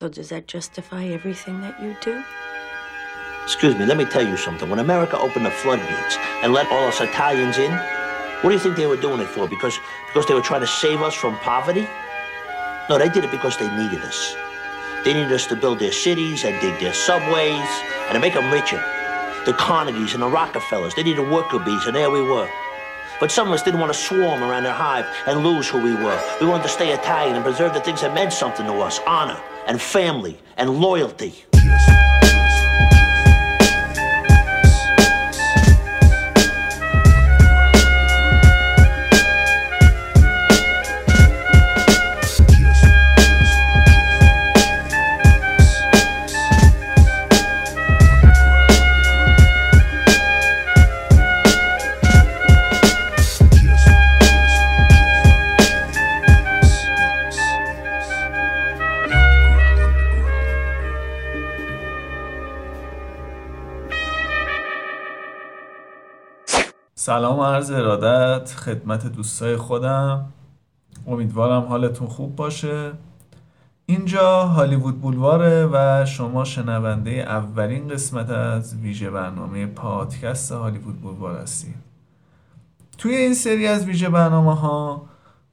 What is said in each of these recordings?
So does that justify everything that you do? Excuse me, let me tell you something. When America opened the floodgates and let all us Italians in, what do you think they were doing it for? Because, because they were trying to save us from poverty? No, they did it because they needed us. They needed us to build their cities and dig their subways and to make them richer. The Carnegies and the Rockefellers, they needed worker bees, and there we were. But some of us didn't want to swarm around their hive and lose who we were. We wanted to stay Italian and preserve the things that meant something to us honor and family and loyalty. سلام عرض ارادت خدمت دوستای خودم. امیدوارم حالتون خوب باشه. اینجا هالیوود بولواره و شما شنونده اولین قسمت از ویژه برنامه پادکست هالیوود بولوار هستید. توی این سری از ویژه برنامه ها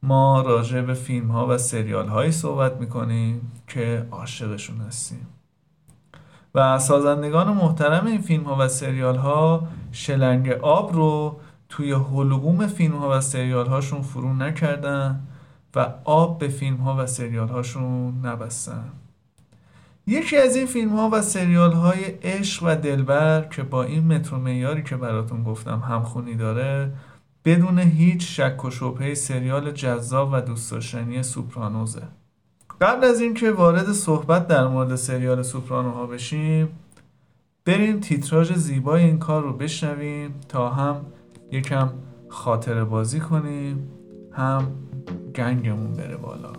ما راجع به فیلم ها و سریال هایی صحبت می‌کنیم که عاشقشون هستیم. و سازندگان محترم این فیلم ها و سریال ها شلنگ آب رو توی حلقوم فیلم ها و سریال هاشون فرو نکردن و آب به فیلم ها و سریال هاشون نبستن. یکی از این فیلم ها و سریال های عشق و دلبر که با این مترو معیاری که براتون گفتم همخونی داره بدون هیچ شک و شبهه سریال جذاب و دوست داشتنی سوپرانوزه. قبل از اینکه وارد صحبت در مورد سریال سوپرانوها بشیم بریم تیتراژ زیبای این کار رو بشنویم تا هم یکم خاطره بازی کنیم هم گنگمون بره بالا.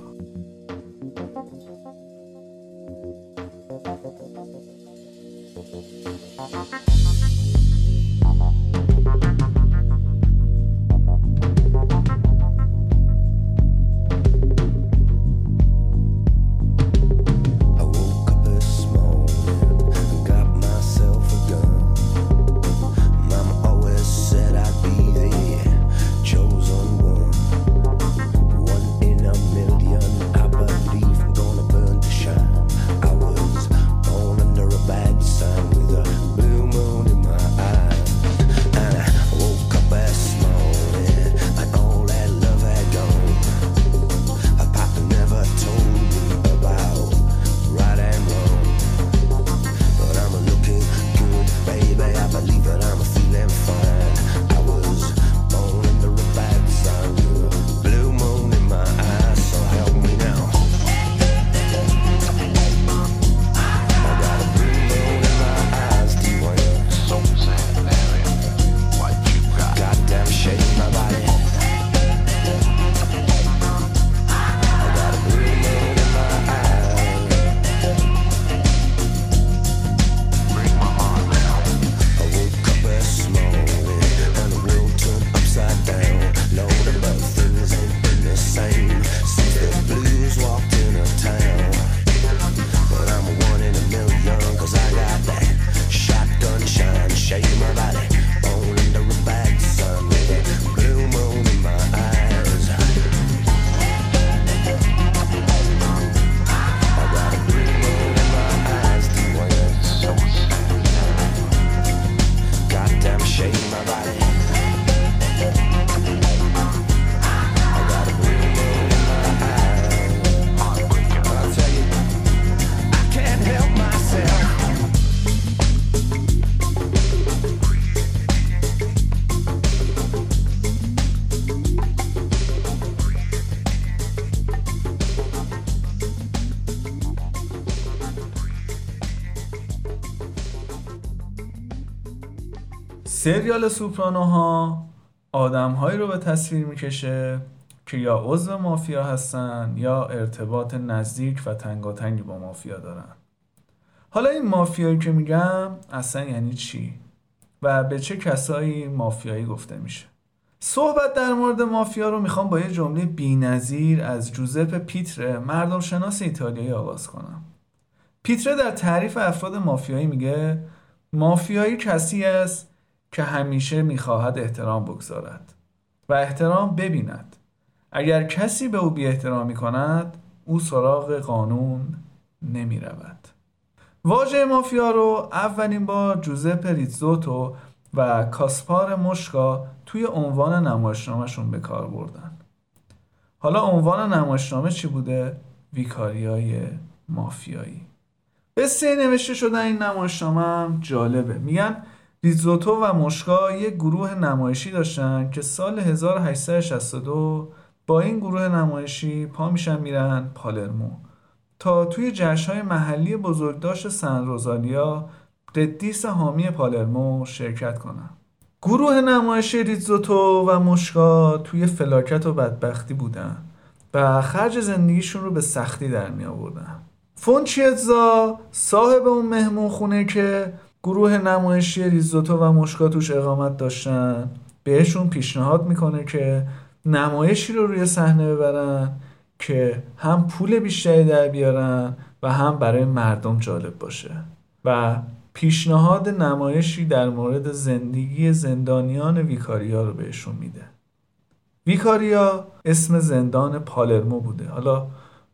سریال سوپرانوها آدمهایی رو به تصویر می‌کشه که یا عضو مافیا هستن یا ارتباط نزدیک و تنگاتنگی با مافیا دارن. حالا این مافیایی که میگم اصلا یعنی چی؟ و به چه کسایی مافیایی گفته میشه؟ صحبت در مورد مافیا رو می‌خوام با یه جمله بینظیر از جوزپ پیتر مردم شناس ایتالیایی آغاز کنم. پیتره در تعریف افراد مافیایی میگه مافیایی کسی است که همیشه می‌خواهد احترام بگذارد و احترام ببیند. اگر کسی به او بی احترامی کند او سراغ قانون نمی رود واژه مافیا رو اولین بار جوزپ ریتزوتو و کاسپار مشکا توی عنوان نمایشنامهشون به کار بردن. حالا عنوان نمایشنامه چی بوده؟ ویکاریای مافیایی. قصه نوشته شده این نمایشنامه هم جالبه. میگن ریزوتو و مشکا یک گروه نمایشی داشتن که سال 1862 با این گروه نمایشی پا میشن میرن پالرمو. تا توی جشنهای محلی بزرگداشت سن روزالیا قدیس حامی پالرمو شرکت کنن. گروه نمایشی ریزوتو و مشکا توی فلاکت و بدبختی بودن و خرج زندگیشون رو به سختی در می آوردن فونچیتزا صاحب اون مهمون خونه که گروه نمایشی ریزوتو و مشکا توش اقامت داشتن. بهشون پیشنهاد می‌کنه که نمایشی رو روی صحنه ببرن که هم پول بیشتری در بیارن و هم برای مردم جالب باشه. و پیشنهاد نمایشی در مورد زندگی زندانیان ویکاریا رو بهشون میده. ویکاریا اسم زندان پالرمو بوده. حالا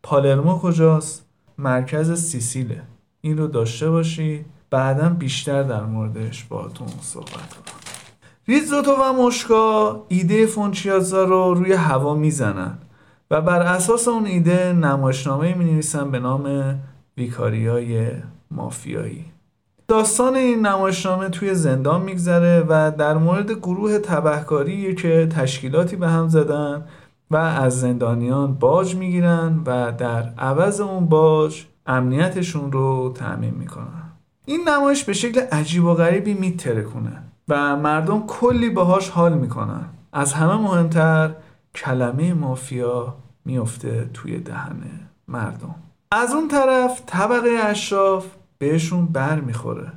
پالرمو کجاست؟ مرکز سیسیله. این رو داشته باشید. بعدا بیشتر در موردش باهاتون صحبت کنم. ریزوتو و مشکا ایده فونچیازا رو روی هوا می‌زنن و بر اساس اون ایده نمایشنامه می نویسن به نام ویکاریای مافیایی. داستان این نمایشنامه توی زندان میگذره و در مورد گروه تبهکاری که تشکیلاتی به هم زدن و از زندانیان باج می‌گیرن و در عوض اون باج امنیتشون رو تعمین می‌کنن. این نمایش به شکل عجیب و غریبی میترکونه و مردم کلی باهاش حال می‌کنن. از همه مهمتر کلمه مافیا میفته توی دهن مردم. از اون طرف طبقه اشراف بهشون بر می‌خوره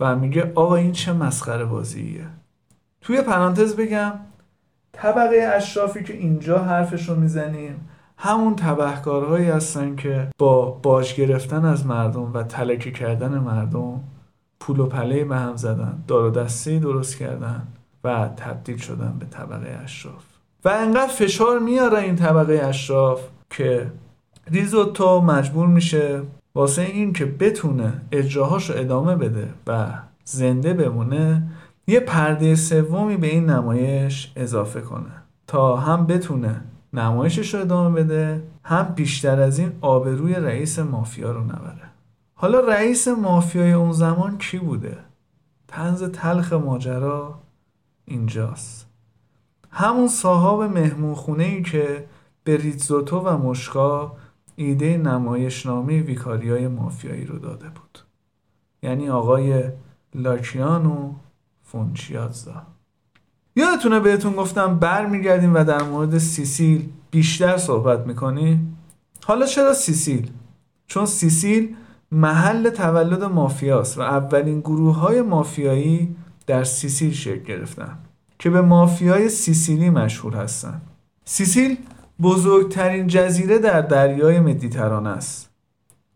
و میگه آقا این چه مسخره بازیه. توی پرانتز بگم طبقه اشرافی که اینجا حرفشون می‌زنیم همون تبهکارهایی هستن که با باج گرفتن از مردم و تلکه کردن مردم پول و پله به هم زدن دار و دسته درست کردن و تبدیل شدن به طبقه اشراف. و انقدر فشار میاره این طبقه اشراف که ریزوتو مجبور میشه واسه این که بتونه اجراهاش رو ادامه بده و زنده بمونه یه پرده سومی به این نمایش اضافه کنه تا هم بتونه نمایشش رو ادامه بده هم بیشتر از این آبروی رئیس مافیا رو نبره. حالا رئیس مافیای اون زمان کی بوده؟ تنز تلخ ماجرا اینجاست. همون صاحب مهمون خونه ای که به ریتزوتو و مشکا ایده نمایشنامه ویکاریای مافیایی رو داده بود. یعنی آقای لاکیانو فونچیازا. یادتونه بهتون گفتم برمیگردیم و در مورد سیسیل بیشتر صحبت می‌کنیم حالا چرا سیسیل؟ چون سیسیل محل تولد مافیاست و اولین گروه های مافیایی در سیسیل شکل گرفتن که به مافیای سیسیلی مشهور هستند. سیسیل بزرگترین جزیره در دریای مدیترانه است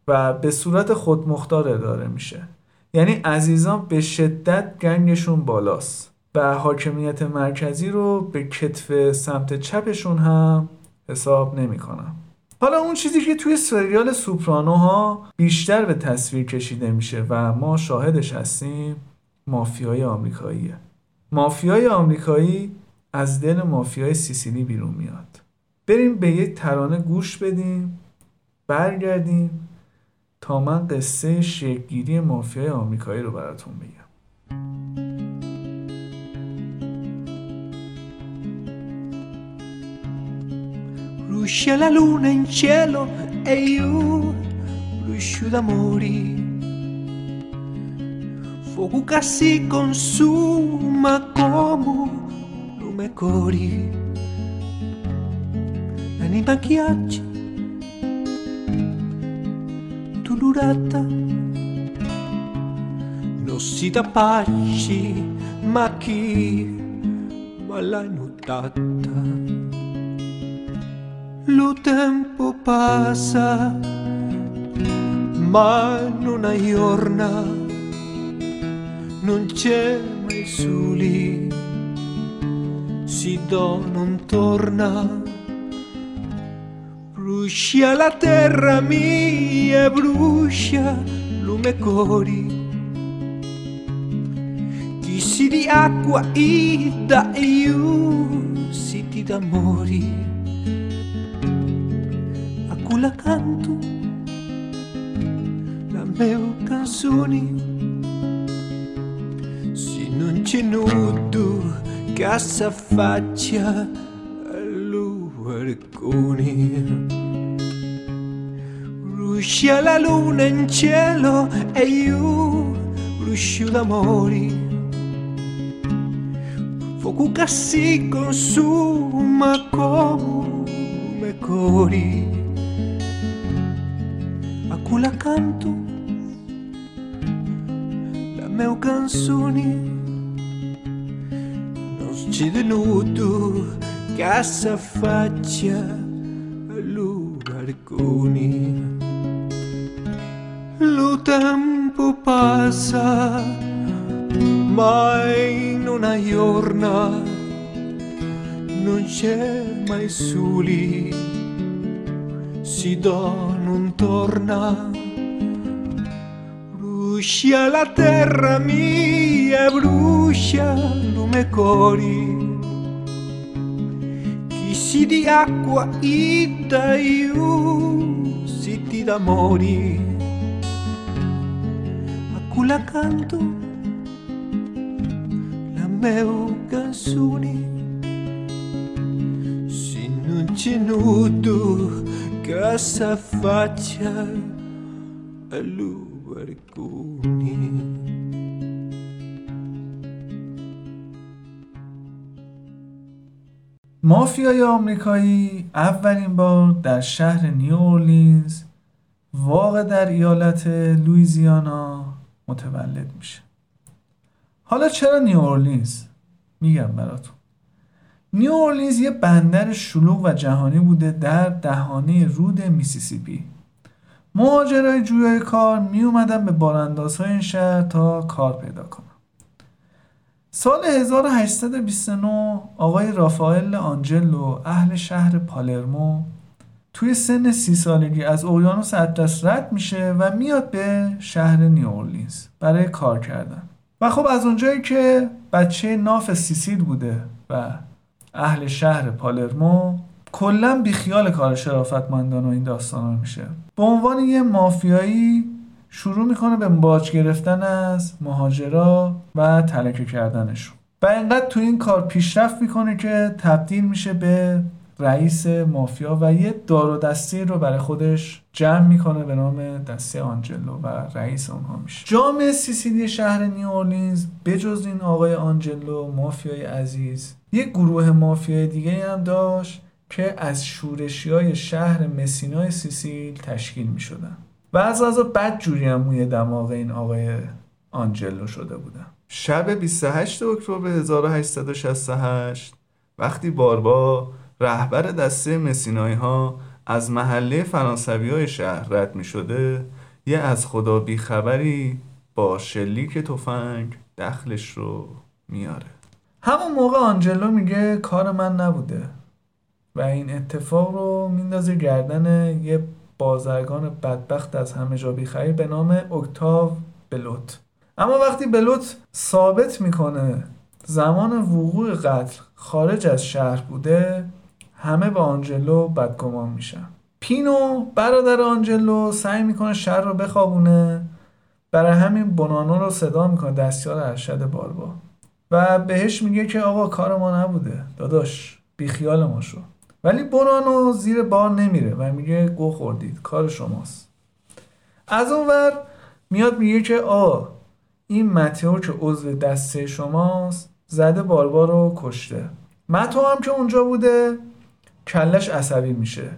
و به صورت خودمختار اداره میشه یعنی عزیزان به شدت گنگشون بالاست و حاکمیت مرکزی رو به کتف سمت چپشون هم حساب نمی‌کنم حالا اون چیزی که توی سریال سوپرانو ها بیشتر به تصویر کشیده میشه و ما شاهدش هستیم مافیای آمریکاییه. مافیای آمریکایی از دل مافیای سیسیلی بیرون میاد. بریم به یک ترانه گوش بدیم برگردیم تا من قصه شکلگیری مافیای آمریکایی رو براتون بگم. Ruscia la luna in cielo e io riuscio da morire. Fuoco che si consuma come lume cori. Anima ghiaccia, tulurata. Non si da pace, ma chi ma l'hai notata? Lo tempo passa, ma non aiorna, non c'è mai soli, si do non torna. Brucia la terra mia, brucia lume cori. Chi si di acqua e da io si ti d'amori. A cui canto la mia canzone. Se non c'è nudo che si affaccia all'uarcone. Ruscia la luna in cielo e io ruscio d'amori. Fuoco che si consuma come cori là canto. La mia canzone non c'è denudo che s'affaccia all'ubarcone lo tempo passa mai in una giornata non c'è mai soli. Si dà non torna. Brucia la terra mia, brucia lume cori, chi si di acqua ita io si ti d'amori la canto la mia canzone se non c'è nudo che si affaccia all'uarcone مافیای آمریکایی اولین بار در شهر نیو اورلینز واقع در ایالت لویزیانا متولد میشه. حالا چرا نیو اورلینز؟ میگم براتون. نیو اورلینز یه بندر شلوغ و جهانی بوده در دهانه رود میسیسیپی. مهاجرای جویای کار می اومدن به باراندازهای این شهر تا کار پیدا کنن. سال 1829 آقای رافائل آنجلو اهل شهر پالرمو توی سن سی سالگی از اقیانوس اطلس رد میشه و میاد به شهر نیو اورلینز برای کار کردن. و خب از اونجایی که بچه ناف سیسیل بوده و اهل شهر پالرمو کلا بیخیال کار شرافتمندان و این داستان میشه. به عنوان یه مافیایی شروع می‌کنه به باج گرفتن از مهاجرا و تلکه کردنشون. و اینقدر تو این کار پیشرفت می‌کنه که تبدیل میشه به رئیس مافیا و یه دار و دستی رو برای خودش جمع می‌کنه به نام دسته آنجلو و رئیس اونها میشه. جامعه سیسیلی شهر نیورلینز بجز این آقای آنجلو مافیای عزیز یه گروه مافیای دیگه هم داشت که از شورشی های شهر مسینای سیسیل تشکیل می شدن و از از بد جوری هم موی دماغ این آقای آنجلو شده بودن. شب 28 اکتبر 1868 وقتی باربا رهبر دسته مسینایی ها از محله فرانسوی های شهر رد می شده یه از خدا بیخبری با شلیک تفنگ دخلش رو میاره. همون موقع آنجلو میگه کار من نبوده. و این اتفاق رو میندازه گردن یه بازرگان بدبخت از همه جا بیخری به نام اکتاو بلوت. اما وقتی بلوت ثابت می‌کنه زمان وقوع قتل خارج از شهر بوده همه به آنجلو بدگمان میشن. پینو برادر آنجلو سعی می‌کنه شهر رو بخوابونه. برای همین بونانو رو صدا می‌کنه دستیار ارشد باربا. و بهش میگه که آقا کار ما نبوده. داداش بیخیال ما شو. ولی بونانو زیر بار نمیره و میگه گو خوردید کار شماست. از اونور میاد میگه که آ این متئو که عضو دسته شماست زده باربا رو کشته. متو هم که اونجا بوده کلش عصبی میشه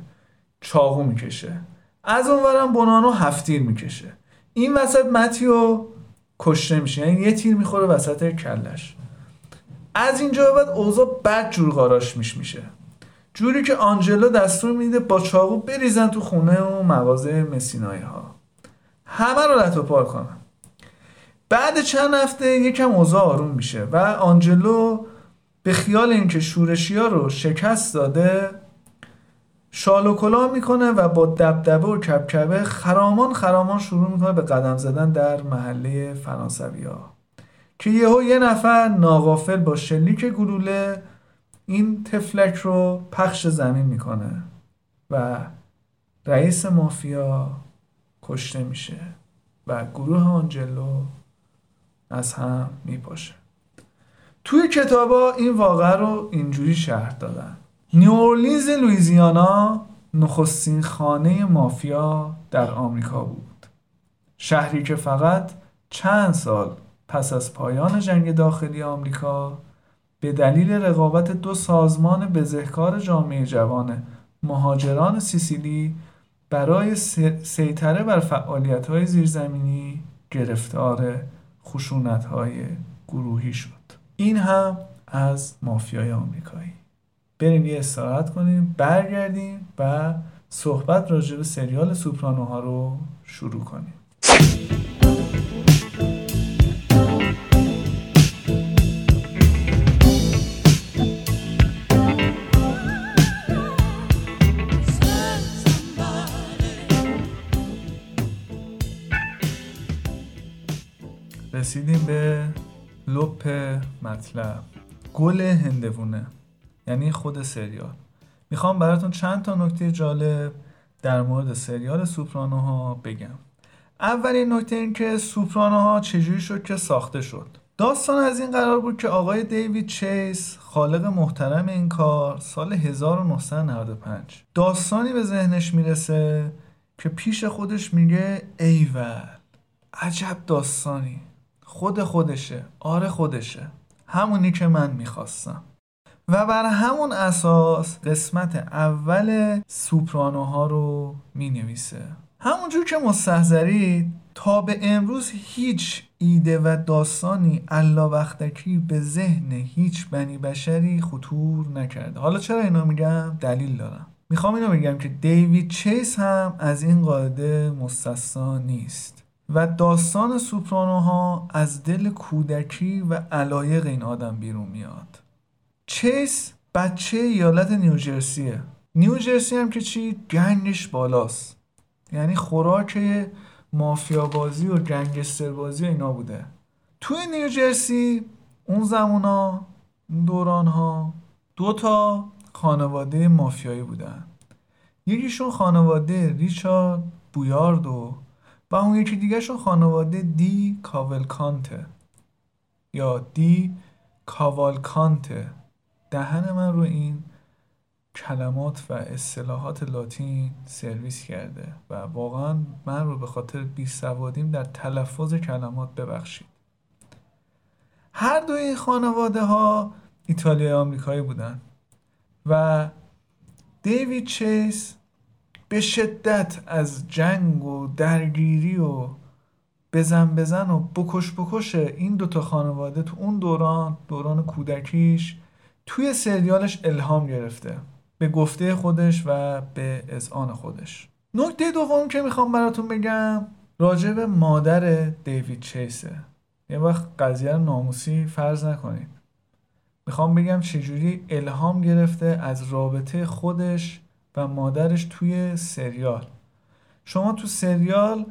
چاقو می‌کشه. از اونورم بونانو هفتیر می‌کشه. این وسط متیو کشته میشه یعنی یه تیر می‌خوره وسط کلش. از اینجا بعد اوضاع بد جور قاراش میش میشه. جوری که آنجلو دستور میده با چاقو بریزن تو خونه و مغازه مسینایی ها همه رو رد و پار کنن. بعد چند هفته یکم اوضاع آروم میشه و آنجلو به خیال اینکه شورشی ها رو شکست داده شال و کلاه می‌کنه و با دبدبه و کبکبه خرامان خرامان شروع می‌کنه به قدم زدن در محله فرانسوی که یهو یه نفر ناغافل با شلیک گلوله این تفلک رو پخش زمین می‌کنه و رئیس مافیا کشته میشه و گروه آنجلو از هم میپاشه. توی کتابا این واقعه رو اینجوری شهر دادن. نیورلیز لویزیانا نخستین خانه مافیا در آمریکا بود. شهری که فقط چند سال پس از پایان جنگ داخلی آمریکا به دلیل رقابت دو سازمان بزهکار جامعه جوان مهاجران سیسیلی برای سیطره بر فعالیت های زیرزمینی گرفتار خشونت های گروهی شد. این هم از مافیای آمریکایی. بریم یه استراحت کنیم برگردیم و صحبت راجع به سریال سوپرانوها رو شروع کنیم. رسیدیم به لپ مطلب. گل هندوونه یعنی خود سریال. می‌خوام براتون چند تا نکته جالب در مورد سریال سوپرانوها بگم. اولین نکته این که سوپرانوها چجوری شد که ساخته شد. داستان از این قرار بود که آقای دیوید چیس خالق محترم این کار سال 1995 داستانی به ذهنش می‌رسه که پیش خودش میگه ایول عجب داستانی. خود خودشه آره خودشه. همونی که من می‌خواستم. و بر همون اساس قسمت اول سوپرانوها رو می نویسه همونجور که مستحضرید تا به امروز هیچ ایده و داستانی الا وقتکی به ذهن هیچ بنی بشری خطور نکرده. حالا چرا اینو میگم؟ دلیل دارم. می‌خوام اینو بگم که دیوید چیس هم از این قاعده مستثنا نیست. و داستان سوپرانوها از دل کودکی و علایق این آدم بیرون میاد. چیس بچه ایالت نیوجرسیه نیوجرسی هم که چی؟ گنگش بالاست. یعنی خوراک مافیا بازی و گنگستر بازی اینا بوده. توی نیوجرسی اون زمونا اون دوران ها دو تا خانواده مافیایی بودن. یکیشون خانواده ریچارد بویاردو و اون یکی دیگهشون خانواده دی کاولکانته. یا دی کاوالکانته دهن من رو این کلمات و اصطلاحات لاتین سرویس کرده و واقعا من رو به خاطر بیسوادیم در تلفظ کلمات ببخشید. هر دو این خانواده ها ایتالیای آمریکایی بودن و دیوید چیس به شدت از جنگ و درگیری و بزن بزن و بکش بکش این دوتا خانواده تو اون دوران دوران کودکیش توی سریالش الهام گرفته. به گفته خودش و به اذعان خودش. نکته دوم که می‌خوام براتون بگم راجع به مادر دیوید چیسه. یه وقت قضیه ناموسی فرض نکنید. می‌خوام بگم چجوری الهام گرفته از رابطه خودش و مادرش توی سریال. شما تو سریال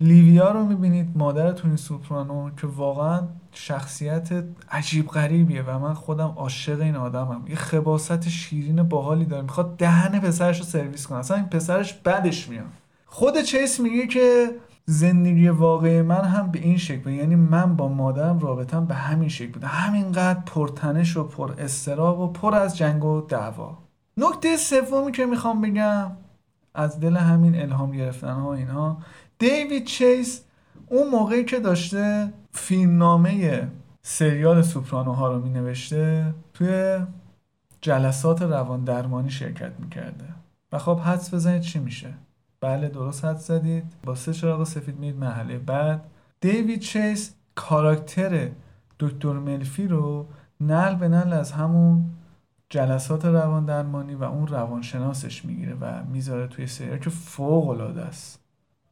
لیویا رو می‌بینید مادر تونی سوپرانو که واقعا شخصیت عجیب غریبیه و من خودم عاشق این آدمم. یه خباست شیرین باحالی داره. می‌خواد دهن پسرش رو سرویس کنه. اصلا این پسرش بدش میاد. خود چیس میگه که زندگی واقعی من هم به این شکل یعنی من با مادرم رابطم به همین شکل بوده همینقدر پرتنش و پر استراب و پر از جنگ و دعوا. نکته سومی که می‌خوام بگم از دل همین الهام گرفتن ها اینها دیوید چیس اون موقعی که داشته فیلمنامه سریال سوپرانوها رو می نوشته توی جلسات روان درمانی شرکت می‌کرده. و خب حدس بزنید چی میشه؟ بله درست حدس زدید. با سه چراغ سفید میید محله بعد. دیوید چیس کاراکتر دکتر ملفی رو نل به نل از همون جلسات روان درمانی و اون روانشناسش می‌گیره و می‌ذاره توی سریال که فوق العاده است.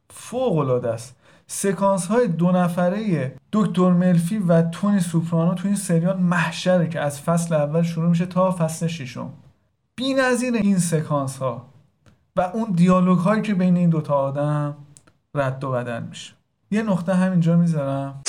فوق العاده است. سکانس های دو نفره دکتر ملفی و تونی سوپرانو تو این سریال محشره که از فصل اول شروع میشه تا فصل ششم. بی نظیر این سکانس ها و اون دیالوگ هایی که بین این دوتا آدم رد و بدل میشه. یه نقطه همینجا می‌ذارم.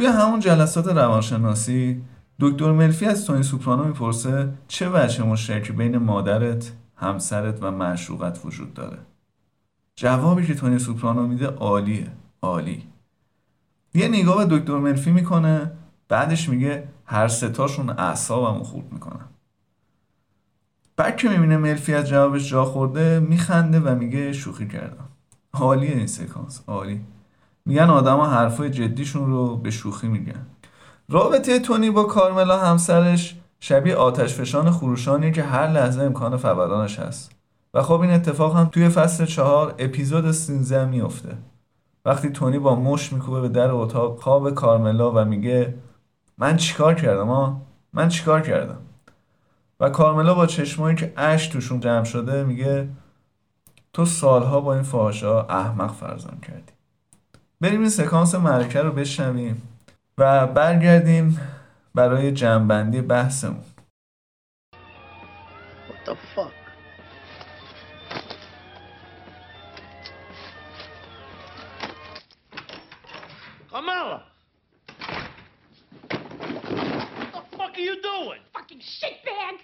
توی همون جلسات روانشناسی دکتر ملفی از تونی سوپرانو می‌پرسه چه وجه مشترکی بین مادرت، همسرت و معشوقت وجود داره؟ جوابی که تونی سوپرانو میده عالیه عالی. یه نگاه به دکتر ملفی می‌کنه بعدش میگه هر ستاشون اعصابمو خورد می‌کنن. بعد که می‌بینه ملفی از جوابش جا خورده میخنده و میگه شوخی کردم. عالیه این سکانس عالی. میگن آدما حرفای جدیشون رو به شوخی میگن. رابطه تونی با کارملا همسرش شبیه آتش فشان خروشانی که هر لحظه امکان فورانش هست. و خب این اتفاق هم توی فصل چهار اپیزود 13 میفته وقتی تونی با مش میکوبه به در اتاق خواب کارملا و میگه من چیکار کردم ها من چیکار کردم؟ و کارملا با چشمایی که اش توشون جمع شده میگه تو سالها با این فاحشا احمق فرزان کردی. بریم این سکانس معرکه رو بشنویم و برگردیم برای جمعبندی بحثمون What the fuck? Carmela! What the fuck are you doing? fucking shitbag!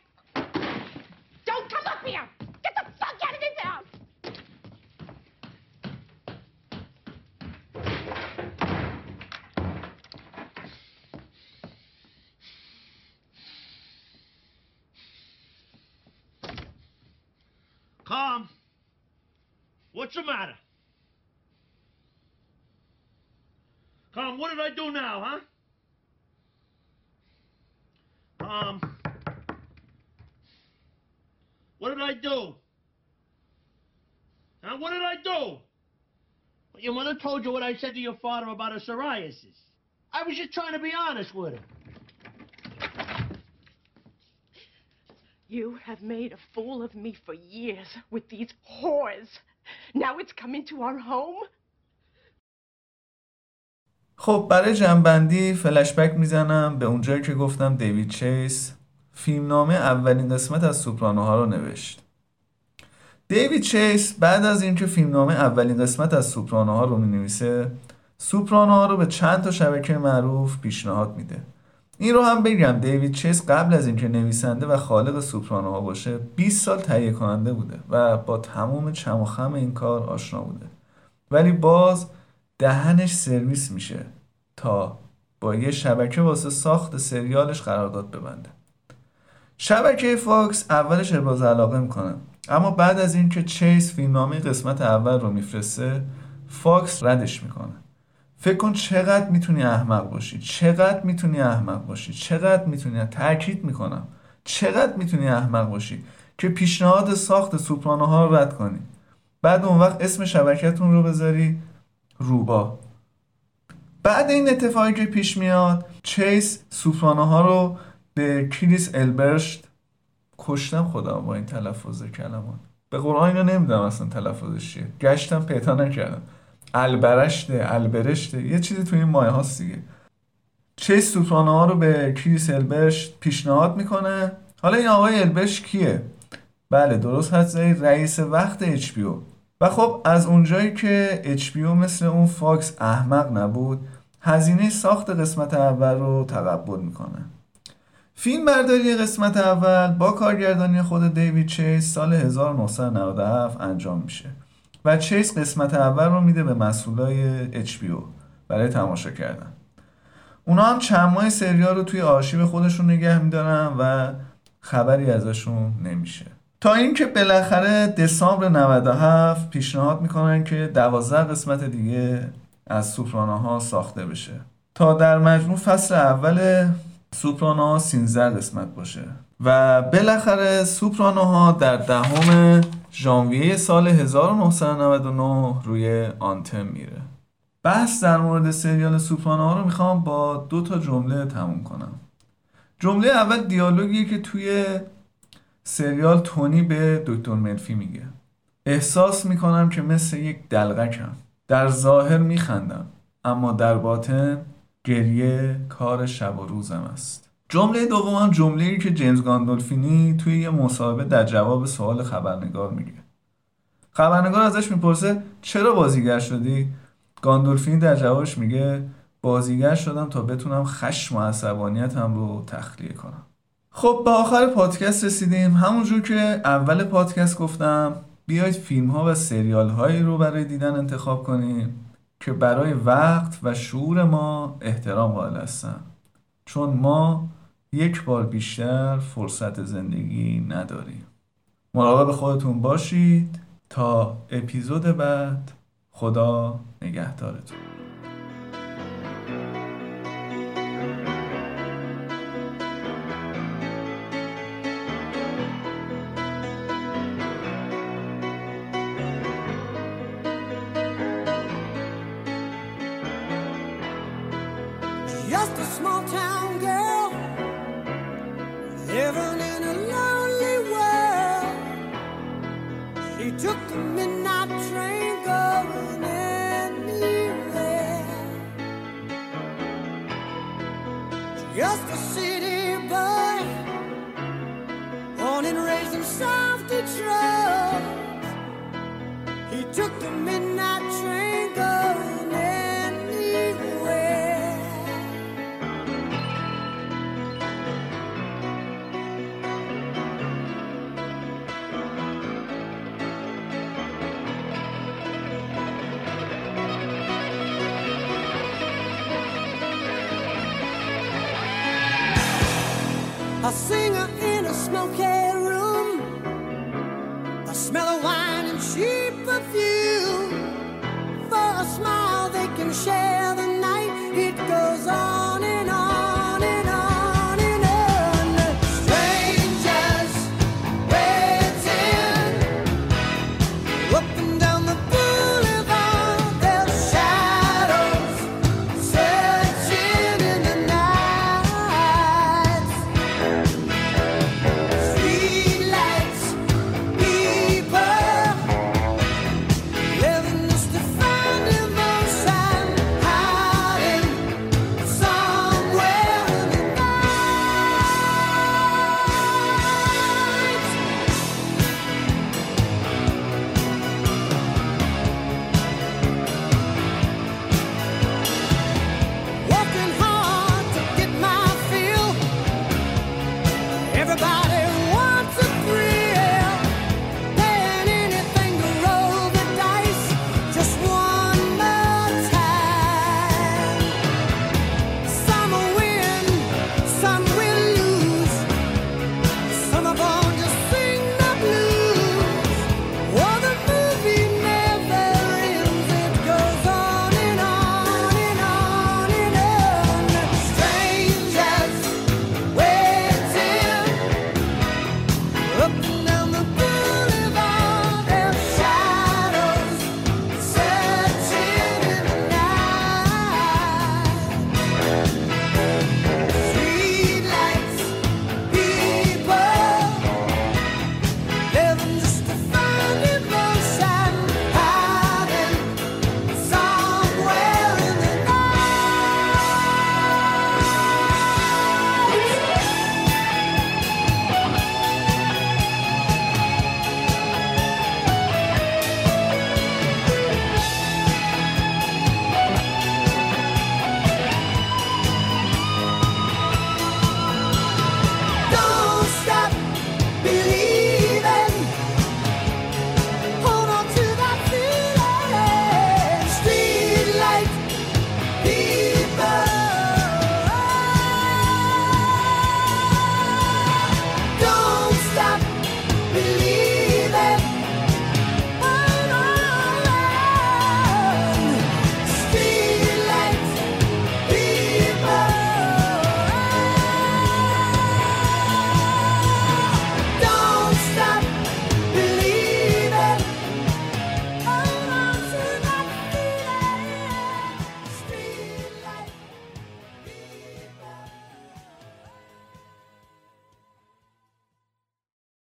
What's the matter? Calm, what did I do now, huh? Um. What did I do? Huh? What did I do? Well, your mother told you what I said to your father about her psoriasis. I was just trying to be honest with her. You have made a fool of me for years with these whores. Now it's come into our home? خب برای جنبندی فلشبک می‌زنم به اونجایی که گفتم دیوید چیس. فیلمنامه اولین قسمت از سوپرانوها رو نوشت. دیوید چیس بعد از اینکه فیلمنامه اولین قسمت از سوپرانوها رو می نویسه سوپرانوها رو به چند تا شبکه معروف پیشنهاد میده. این رو هم بگم دیوید چیس قبل از اینکه نویسنده و خالق سوپرانوها باشه 20 سال تهیه کننده بوده و با تمام چم و خم این کار آشنا بوده. ولی باز دهنش سرویس میشه تا با یه شبکه واسه ساخت سریالش قرارداد ببنده. شبکه فاکس اولش ابراز علاقه می‌کنه. اما بعد از اینکه چیس فیلمنامه قسمت اول رو میفرسته فاکس ردش می‌کنه. فکر کن چقدر می‌تونی احمق باشی. چقدر می‌تونی احمق باشی. چقدر می‌تونی تاکید می‌کنم. چقدر می‌تونی احمق باشی که پیشنهاد ساخت سوپرانوها رو رد کنی. بعد اون وقت اسم شبکتون رو بذاری روبا. بعد این اتفاقی که پیش میاد چیس سوپرانوها رو به کریس البرشت کشتم خدا با این تلفظ کلمات. به قرآن اینو نمی‌دونم اصلا تلفظش چیه. گشتم پیدا نکردم. البرشته البرشته یه چیزی توی این مایه هاست دیگه. چیس سوپرانوها رو به کریس البرشت پیشنهاد می‌کنه؟ حالا این آقای البرشت کیه؟ بله درست هست رئیس وقت HBO و خب از اونجایی که HBO مثل اون فاکس احمق نبود هزینه ساخت قسمت اول رو تقبل می‌کنه. فیلم برداری قسمت اول با کارگردانی خود دیوید چیس سال 1997 انجام میشه. و چیس قسمت اول رو میده به مسئولای HBO برای تماشا کردن. اونا هم چند ماه سریال رو توی آرشیو خودشون نگه میدارن و خبری ازشون نمیشه. تا اینکه بالاخره دسامبر 97 پیشنهاد می‌کنن که 12 قسمت دیگه از سوپرانوها ساخته بشه. تا در مجموع فصل اول سوپرانوها 13 قسمت باشه. و بالاخره سوپرانوها در دهم ژانویه سال 1999 روی آنتن میره. بحث در مورد سریال سوپرانوها رو می‌خوام با دو تا جمله تموم کنم. جمله اول دیالوگیه که توی سریال تونی به دکتر ملفی میگه. احساس می‌کنم که مثل یک دلغکم. در ظاهر میخندم اما در باطن گریه کار شب و روزم است. جمله دوم جمله ای که جیمز گاندولفینی توی یه مصاحبه در جواب سوال خبرنگار میگه. خبرنگار ازش می‌پرسه چرا بازیگر شدی؟ گاندولفینی در جوابش میگه بازیگر شدم تا بتونم خشم و عصبانیتم رو تخلیه کنم. خب به آخر پادکست رسیدیم. همونجور که اول پادکست گفتم بیاید فیلم ها و سریال هایی رو برای دیدن انتخاب کنیم که برای وقت و شعور ما احترام قائل هستن. چون ما یک بار بیشتر فرصت زندگی نداریم. مراقب خودتون باشید. تا اپیزود بعد خدا نگهدارتون. took a minute.